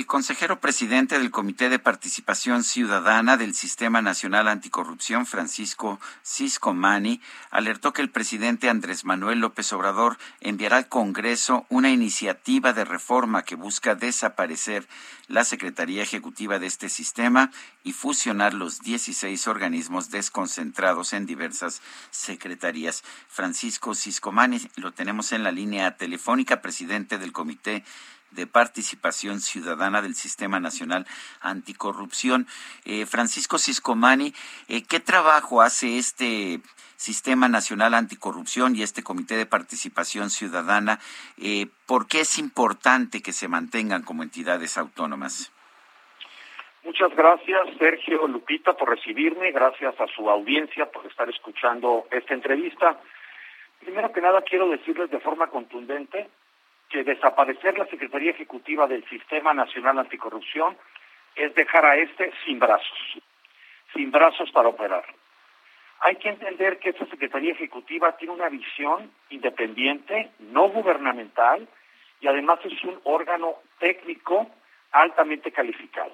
El consejero presidente del Comité de Participación Ciudadana del Sistema Nacional Anticorrupción, Francisco Cisco Mani, alertó que el presidente Andrés Manuel López Obrador enviará al Congreso una iniciativa de reforma que busca desaparecer la Secretaría Ejecutiva de este sistema y fusionar los 16 organismos desconcentrados en diversas secretarías. Francisco Cisco Mani, lo tenemos en la línea telefónica, presidente del Comité de Participación Ciudadana del Sistema Nacional Anticorrupción. Eh, Francisco Ciscomani, eh, ¿qué trabajo hace este Sistema Nacional Anticorrupción y este Comité de Participación Ciudadana? Eh, ¿Por qué es importante que se mantengan como entidades autónomas? Muchas gracias, Sergio Lupita, por recibirme. Gracias a su audiencia por estar escuchando esta entrevista. Primero que nada, quiero decirles de forma contundente que desaparecer la Secretaría Ejecutiva del Sistema Nacional Anticorrupción es dejar a este sin brazos, sin brazos para operar. Hay que entender que esta Secretaría Ejecutiva tiene una visión independiente, no gubernamental, y además es un órgano técnico altamente calificado.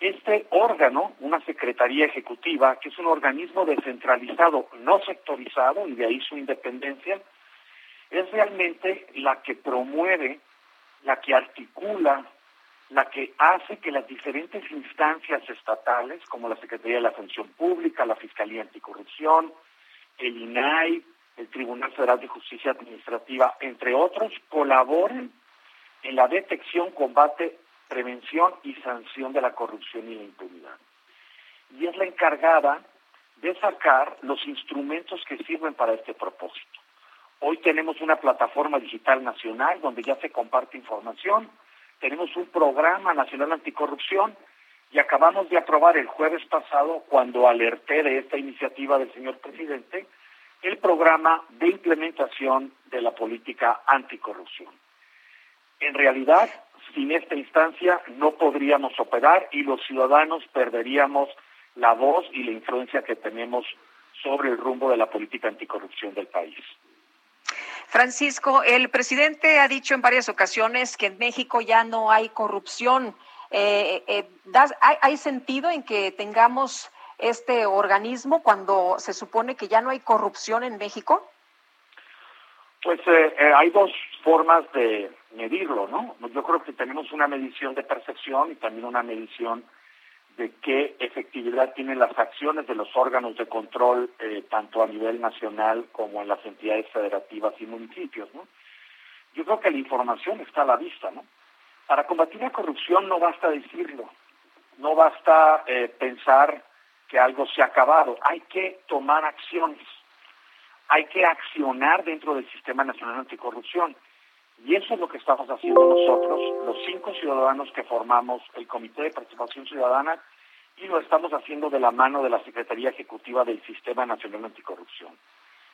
Este órgano, una Secretaría Ejecutiva, que es un organismo descentralizado, no sectorizado, y de ahí su independencia, es realmente la que promueve, la que articula, la que hace que las diferentes instancias estatales, como la Secretaría de la Función Pública, la Fiscalía Anticorrupción, el INAI, el Tribunal Federal de Justicia Administrativa, entre otros, colaboren en la detección, combate, prevención y sanción de la corrupción y la impunidad. Y es la encargada de sacar los instrumentos que sirven para este propósito. Hoy tenemos una plataforma digital nacional donde ya se comparte información, tenemos un programa nacional anticorrupción y acabamos de aprobar el jueves pasado, cuando alerté de esta iniciativa del señor presidente, el programa de implementación de la política anticorrupción. En realidad, sin esta instancia no podríamos operar y los ciudadanos perderíamos la voz y la influencia que tenemos sobre el rumbo de la política anticorrupción del país. Francisco, el presidente ha dicho en varias ocasiones que en México ya no hay corrupción. Eh, eh, ¿hay, sentido en que tengamos este organismo cuando se supone que ya no hay corrupción en México? Pues eh, hay dos formas de medirlo, ¿no? Yo creo que tenemos una medición de percepción y también una medición de qué efectividad tienen las acciones de los órganos de control, eh, tanto a nivel nacional como en las entidades federativas y municipios. Yo creo que la información está a la vista. ¿no? Para combatir la corrupción no basta decirlo, no basta eh, pensar que algo se ha acabado, hay que tomar acciones, hay que accionar dentro del Sistema Nacional Anticorrupción. Y eso es lo que estamos haciendo nosotros, los cinco ciudadanos que formamos el Comité de Participación Ciudadana, y lo estamos haciendo de la mano de la Secretaría Ejecutiva del Sistema Nacional Anticorrupción,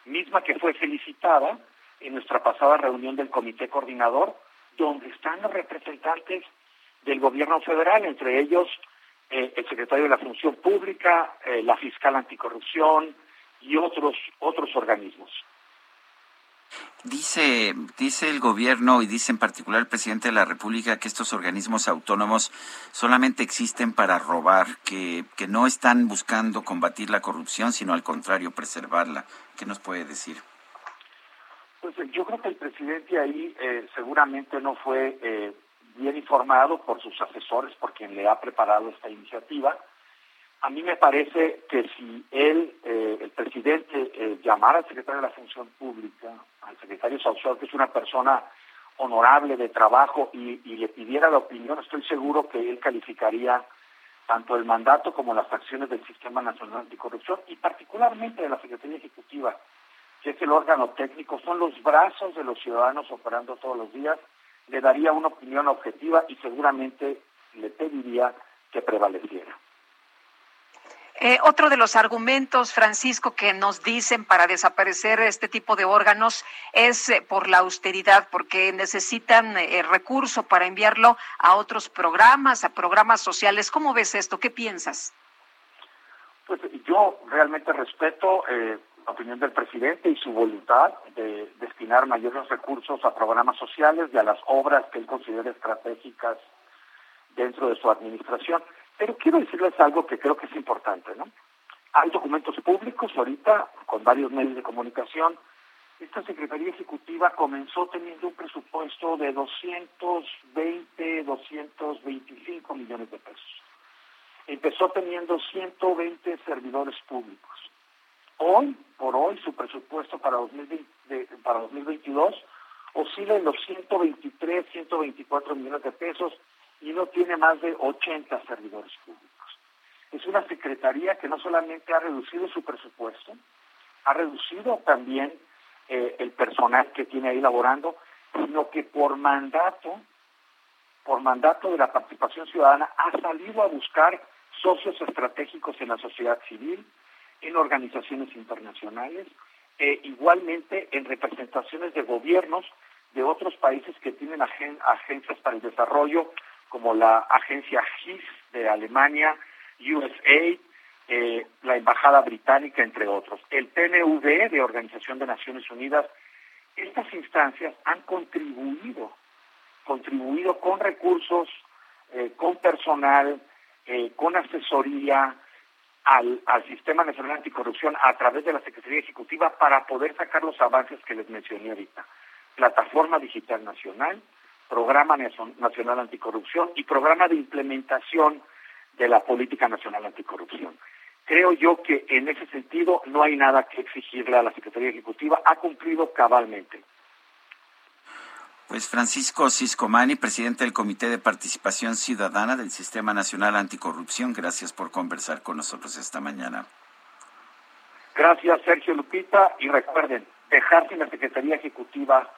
misma que fue felicitada en nuestra pasada reunión del Comité Coordinador, donde están los representantes del gobierno federal, entre ellos eh, el secretario de la Función Pública, eh, la fiscal anticorrupción y otros, otros organismos. Dice, dice el gobierno y dice en particular el presidente de la República que estos organismos autónomos solamente existen para robar, que, que no están buscando combatir la corrupción, sino al contrario, preservarla. ¿Qué nos puede decir? Pues eh, yo creo que el presidente ahí eh, seguramente no fue eh, bien informado por sus asesores, por quien le ha preparado esta iniciativa a mí me parece que si él, eh, el presidente, eh, llamara al secretario de la Función Pública, al secretario Saussure, que es una persona honorable de trabajo, y, le pidiera la opinión, estoy seguro que él calificaría tanto el mandato como las acciones del Sistema Nacional Anticorrupción y particularmente de la Secretaría Ejecutiva que es el órgano técnico, son los brazos de los ciudadanos operando todos los días, le daría una opinión objetiva y seguramente le pediría que prevaleciera. Eh, otro de los argumentos, Francisco, que nos dicen para desaparecer este tipo de órganos es eh, por la austeridad, porque necesitan eh, recurso para enviarlo a otros programas, a programas sociales. ¿Cómo ves esto? ¿Qué piensas? Pues yo realmente respeto la opinión del presidente y su voluntad de destinar mayores recursos a programas sociales y a las obras que él considera estratégicas dentro de su administración. Pero quiero decirles algo que creo que es importante, ¿no? Hay documentos públicos ahorita con varios medios de comunicación. Esta Secretaría Ejecutiva comenzó teniendo un presupuesto de 220, 225 millones de pesos. Empezó teniendo 120 servidores públicos. Hoy, por hoy, su presupuesto para, 2020, para 2022 oscila en los 123, 124 millones de pesos y no tiene más de 80 servidores públicos. Es una secretaría que no solamente ha reducido su presupuesto, ha reducido también eh, el personal que tiene ahí laborando, sino que por mandato, por mandato de la participación ciudadana, ha salido a buscar socios estratégicos en la sociedad civil, en organizaciones internacionales, e igualmente en representaciones de gobiernos de otros países que tienen agencias para el desarrollo como la agencia GIS de Alemania, USA, eh, la Embajada Británica, entre otros. El PNUD de Organización de Naciones Unidas, estas instancias han contribuido, contribuido con recursos, eh, con personal, eh, con asesoría al, al Sistema Nacional Anticorrupción a través de la Secretaría Ejecutiva para poder sacar los avances que les mencioné ahorita. Plataforma Digital Nacional, Programa Nacional Anticorrupción y Programa de Implementación de la Política Nacional Anticorrupción. Creo yo que en ese sentido no hay nada que exigirle a la Secretaría Ejecutiva, ha cumplido cabalmente. Pues Francisco Ciscomani, presidente del Comité de Participación Ciudadana del Sistema Nacional Anticorrupción, gracias por conversar con nosotros esta mañana. Gracias, Sergio Lupita, y recuerden, dejar sin la Secretaría Ejecutiva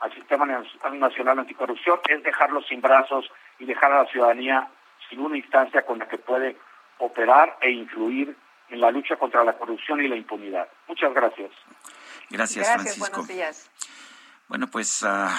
al Sistema Nacional Anticorrupción es dejarlo sin brazos y dejar a la ciudadanía sin una instancia con la que puede operar e influir en la lucha contra la corrupción y la impunidad. Muchas gracias. Gracias, Francisco. Buenos días. Bueno, pues ah,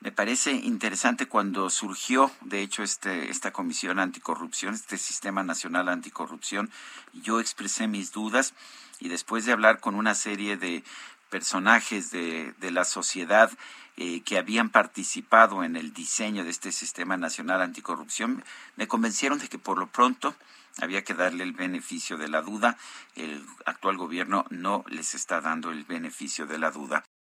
me parece interesante cuando surgió, de hecho, este, esta comisión anticorrupción, este sistema nacional anticorrupción. Yo expresé mis dudas y después de hablar con una serie de personajes de, de la sociedad eh, que habían participado en el diseño de este sistema nacional anticorrupción me convencieron de que por lo pronto había que darle el beneficio de la duda. El actual gobierno no les está dando el beneficio de la duda.